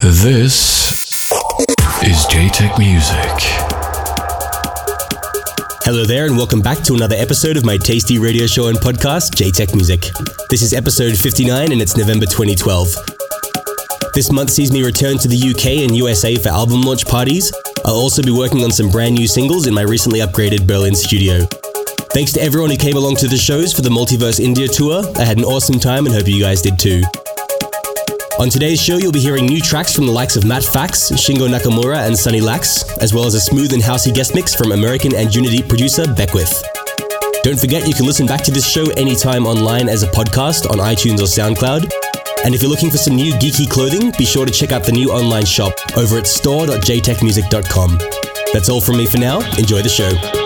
This is Jaytech Music. Hello there, and welcome back to another episode of my tasty radio show and podcast, Jaytech Music. This is episode 59, and it's November 2012. This month sees me return to the UK and USA for album launch parties. I'll also be working on some brand new singles in my recently upgraded Berlin studio. Thanks to everyone who came along to the shows for the Multiverse India tour. I had an awesome time and hope you guys did too. On today's show, you'll be hearing new tracks from the likes of Matt Fax, Shingo Nakamura, and Sunny Lax, as well as a smooth and housey guest mix from American and Unity producer Beckwith. Don't forget you can listen back to this show anytime online as a podcast on iTunes or SoundCloud. And if you're looking for some new geeky clothing, be sure to check out the new online shop over at store.jaytechmusic.com. That's all from me for now. Enjoy the show.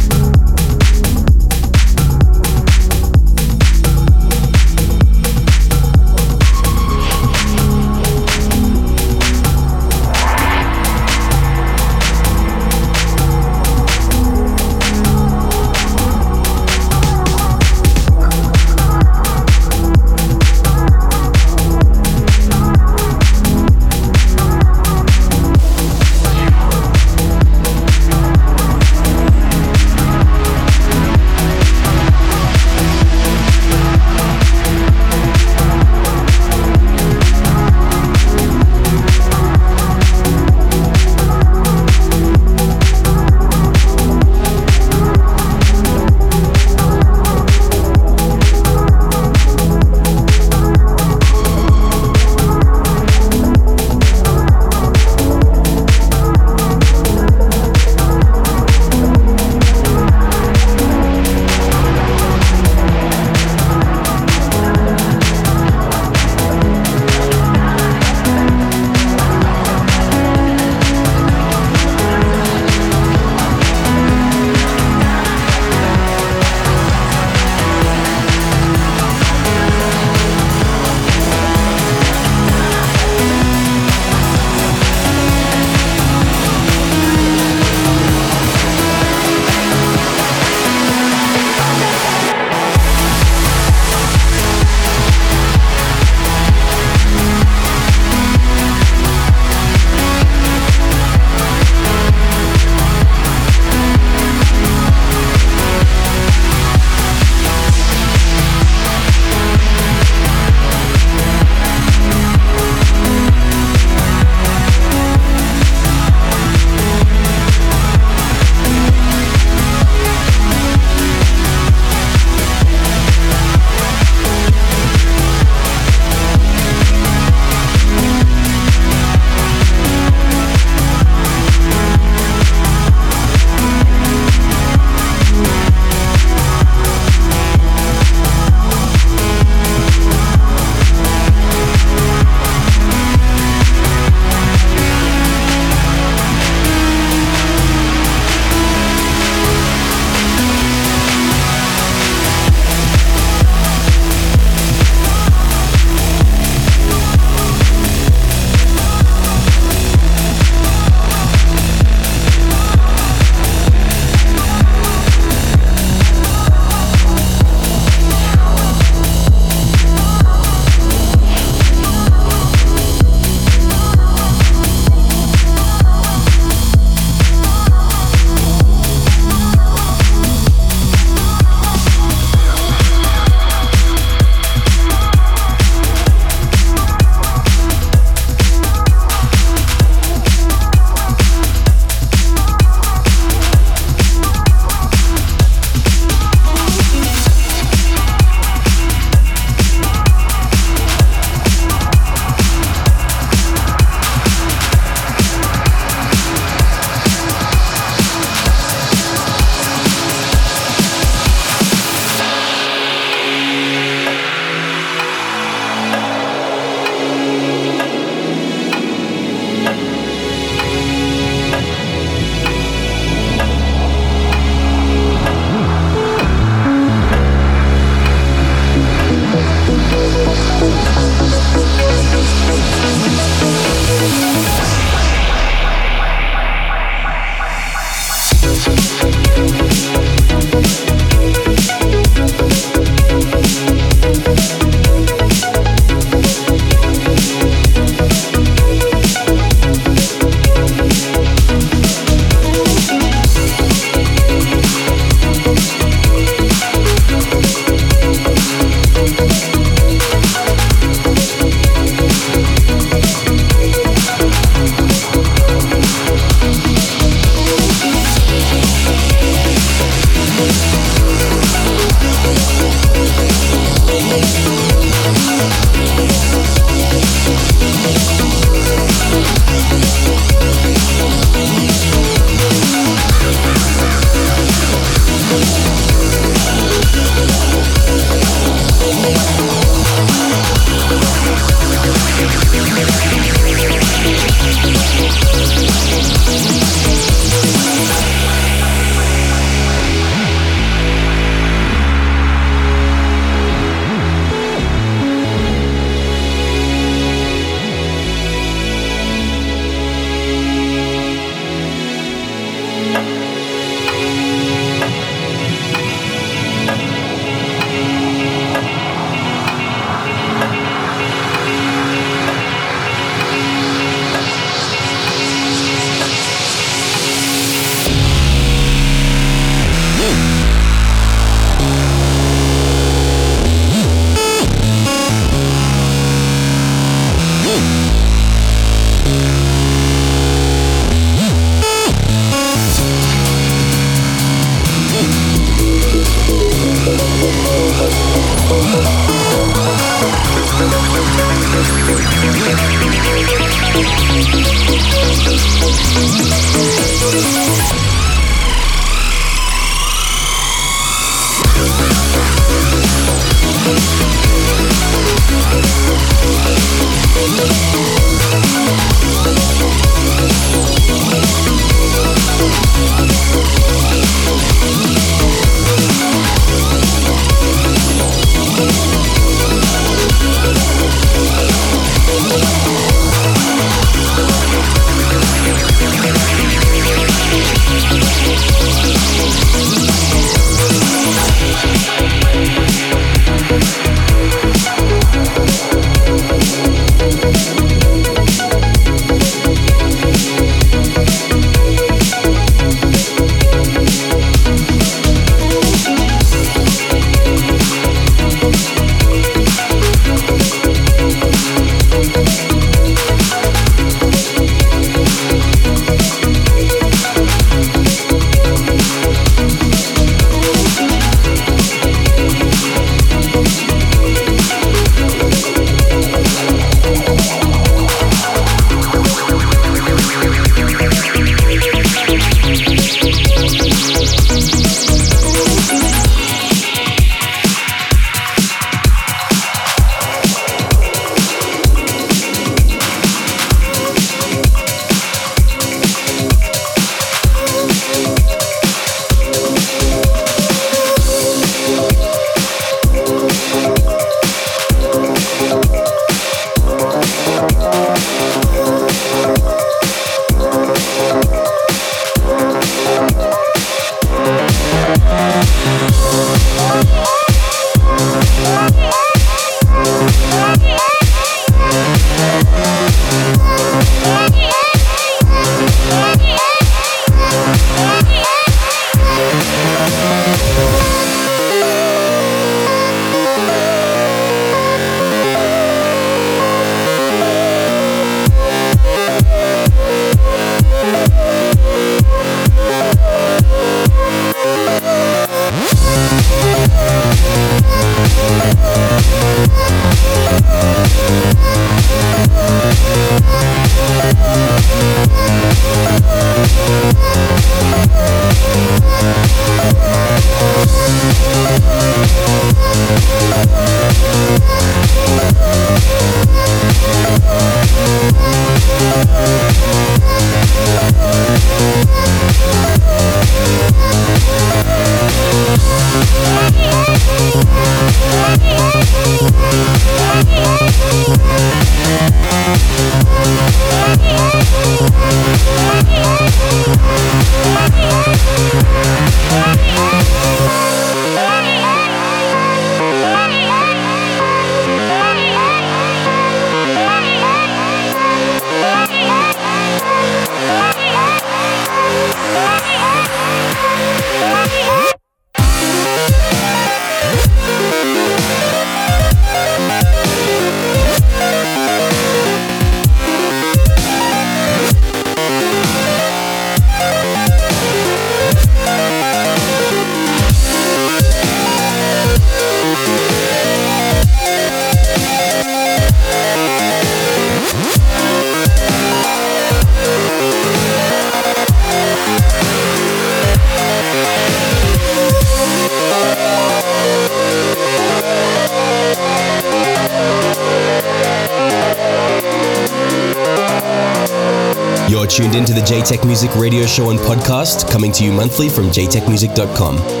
Tuned in to the Jaytech Music radio show and podcast, coming to you monthly from jaytechmusic.com.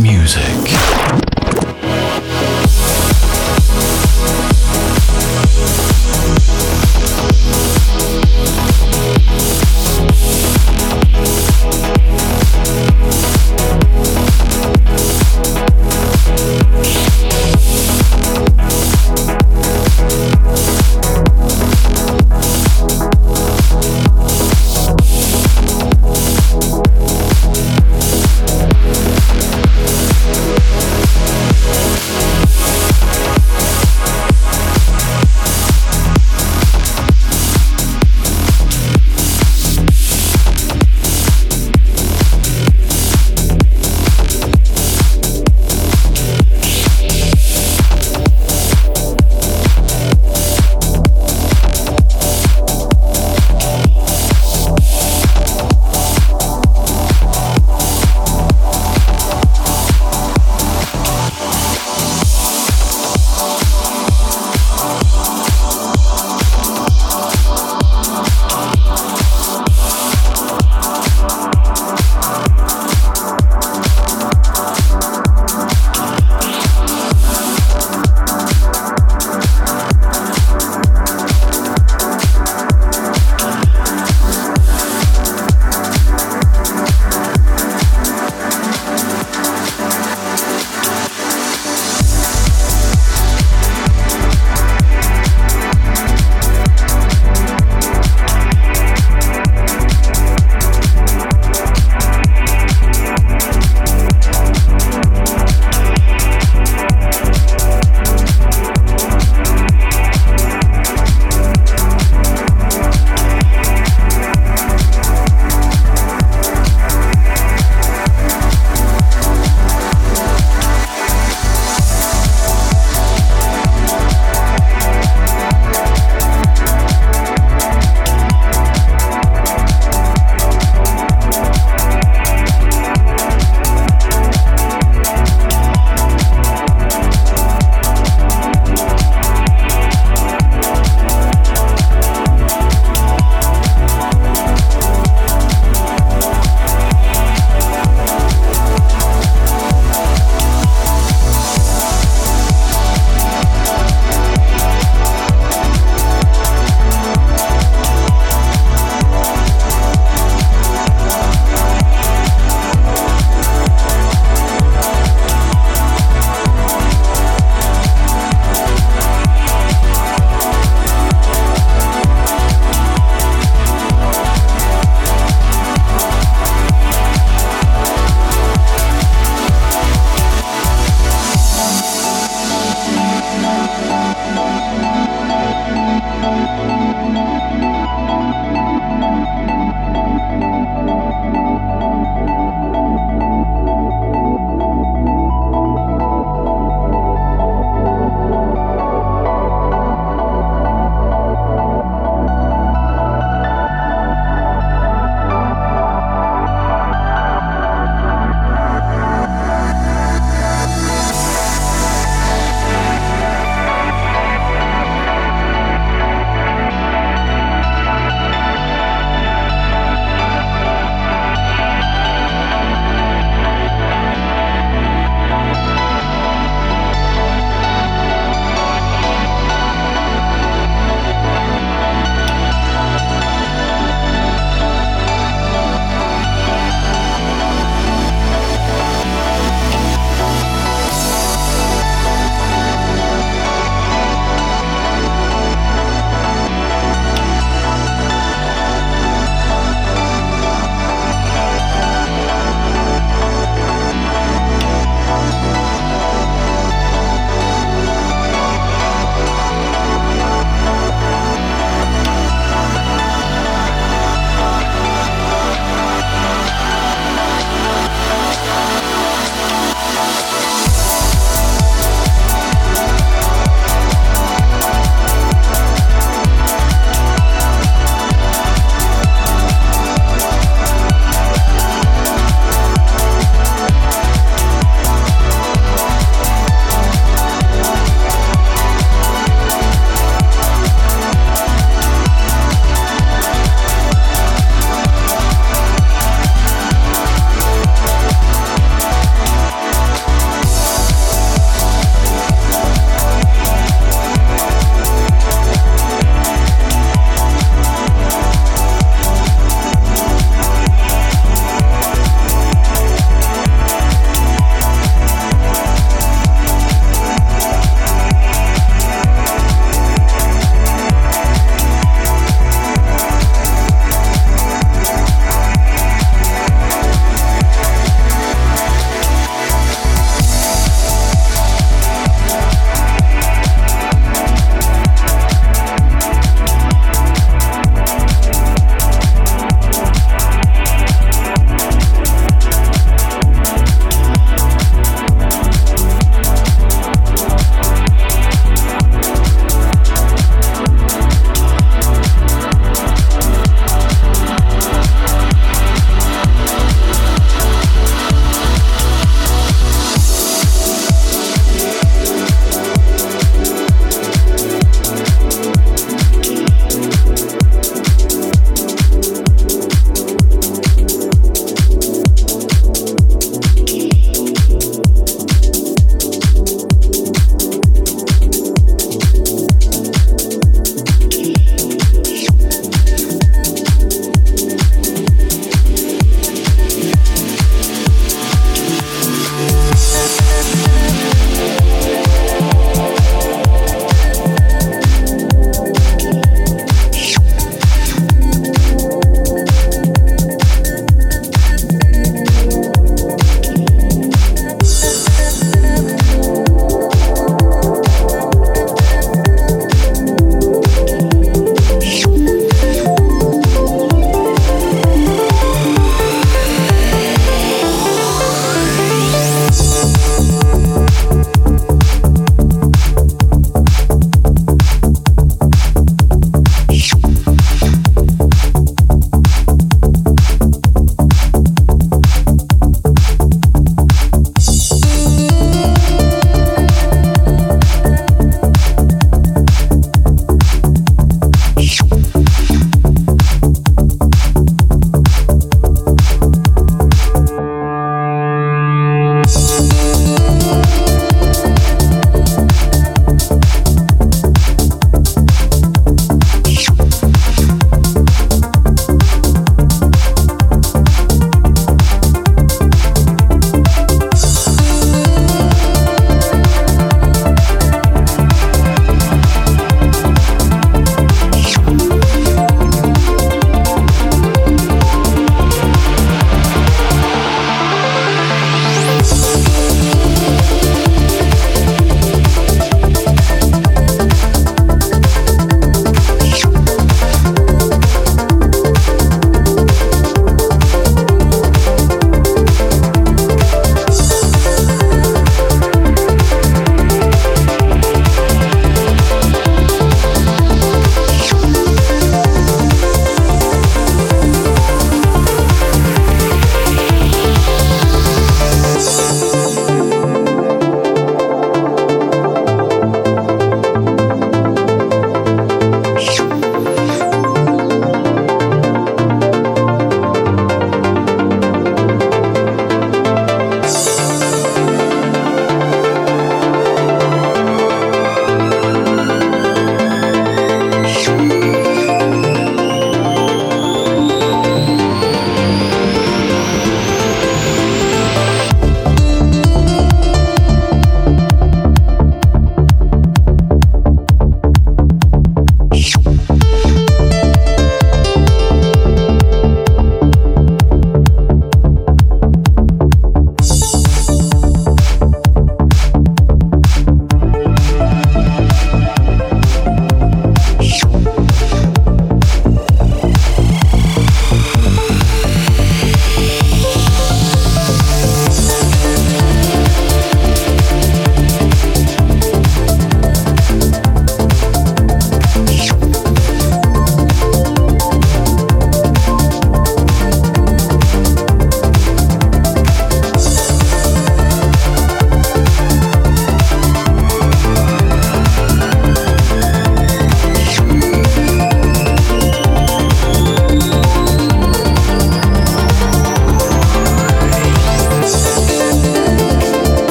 music.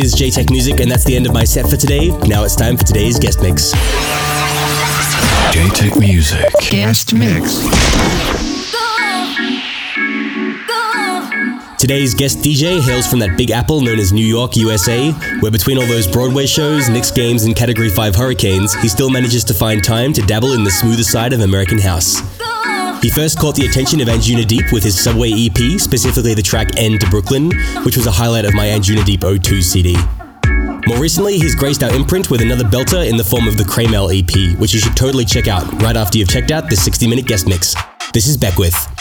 This is Tech Music, and that's the end of my set for today. Now it's time for today's guest mix. Jaytech Music. Guest Mix. Today's guest DJ hails from that big apple known as New York, USA, where between all those Broadway shows, Knicks games, and Category 5 hurricanes, he still manages to find time to dabble in the smoother side of American house. He first caught the attention of Anjuna Deep with his Subway EP, specifically the track End to Brooklyn, which was a highlight of my Anjuna Deep 02 CD. More recently, he's graced our imprint with another belter in the form of the Cramel EP, which you should totally check out right after you've checked out this 60 minute guest mix. This is Beckwith.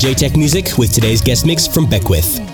Into Jaytech Music with today's guest mix from Beckwith.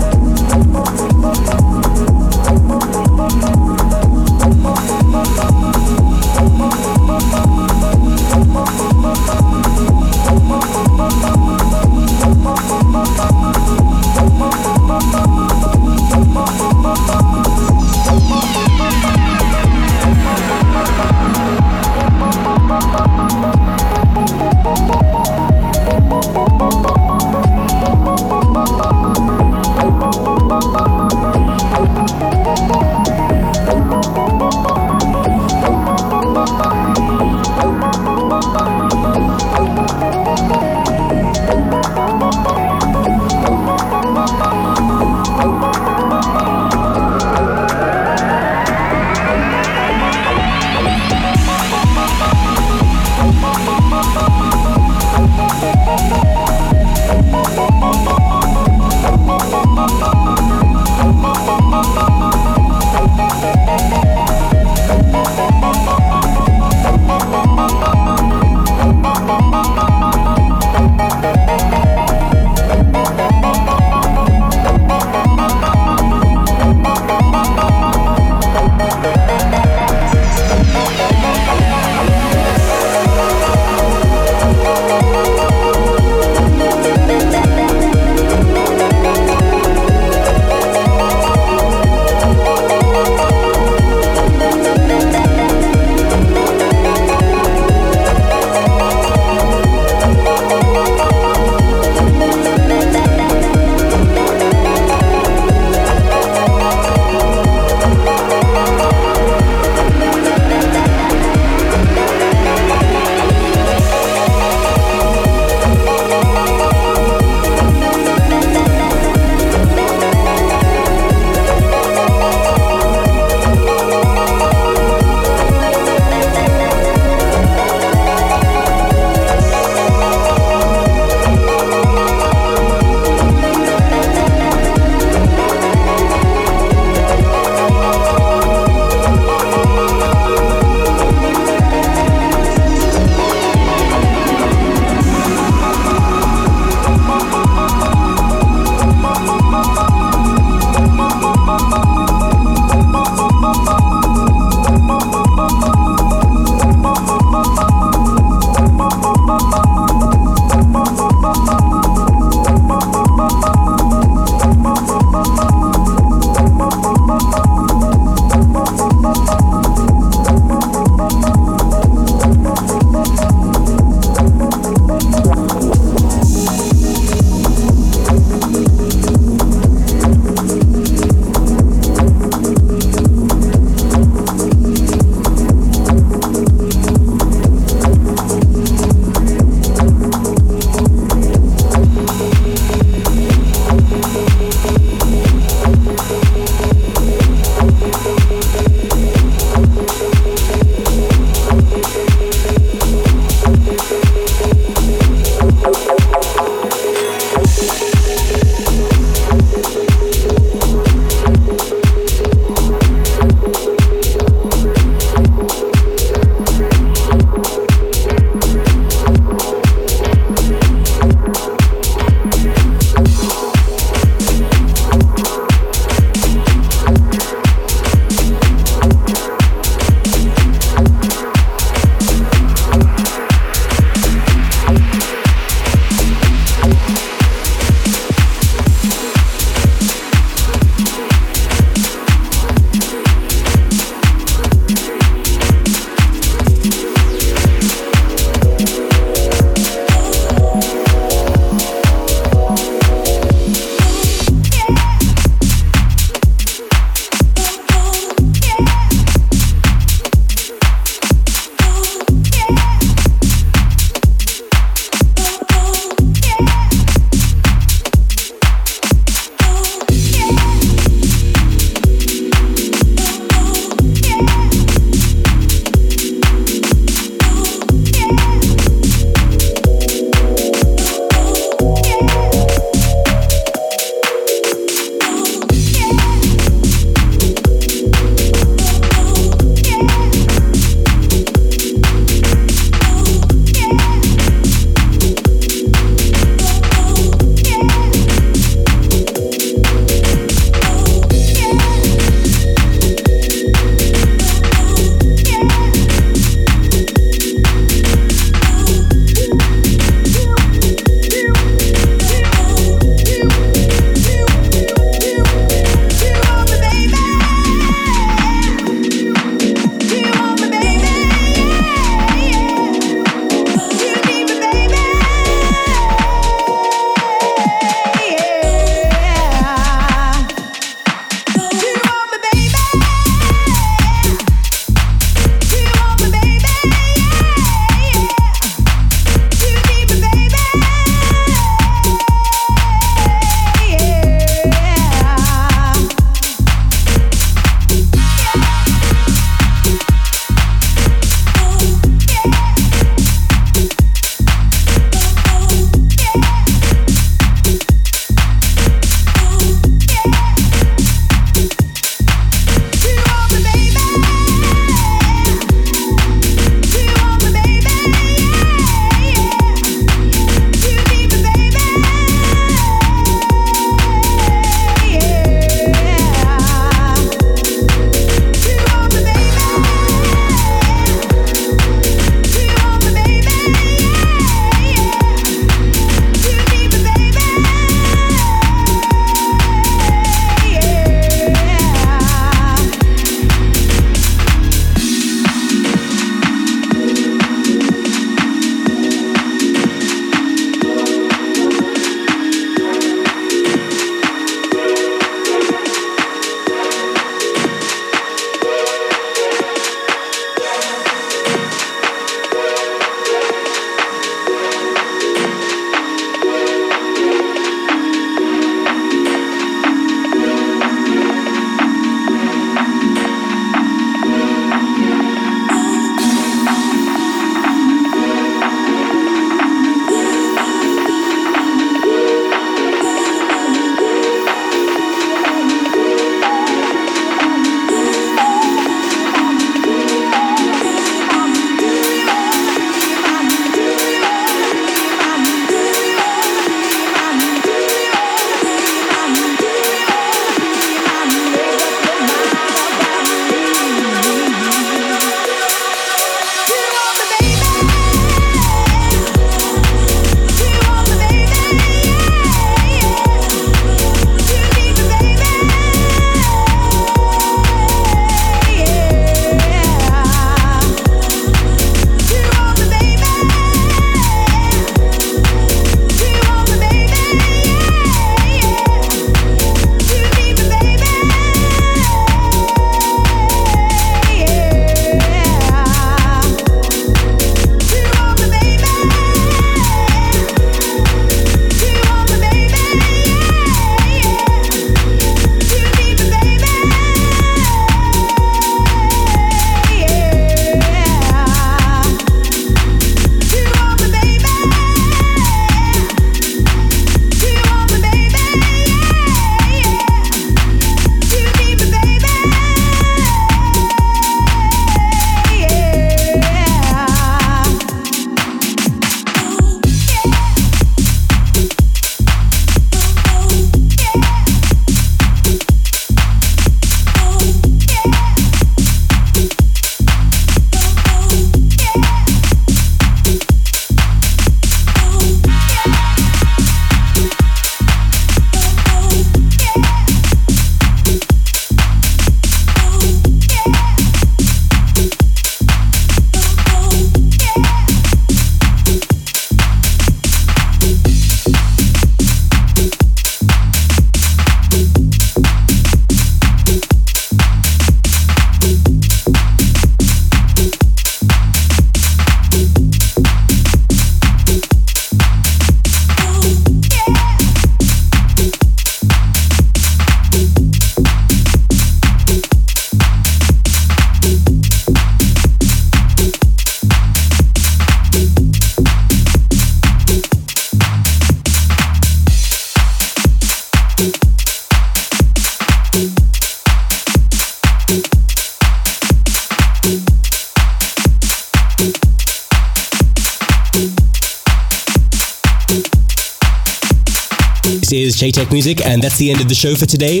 Jaytech Music, and that's the end of the show for today.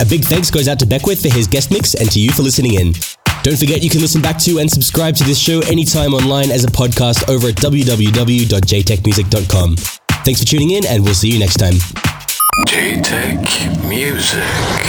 A big thanks goes out to Beckwith for his guest mix and to you for listening in. Don't forget you can listen back to and subscribe to this show anytime online as a podcast over at www.jaytechmusic.com. Thanks for tuning in, and we'll see you next time. Jaytech Music.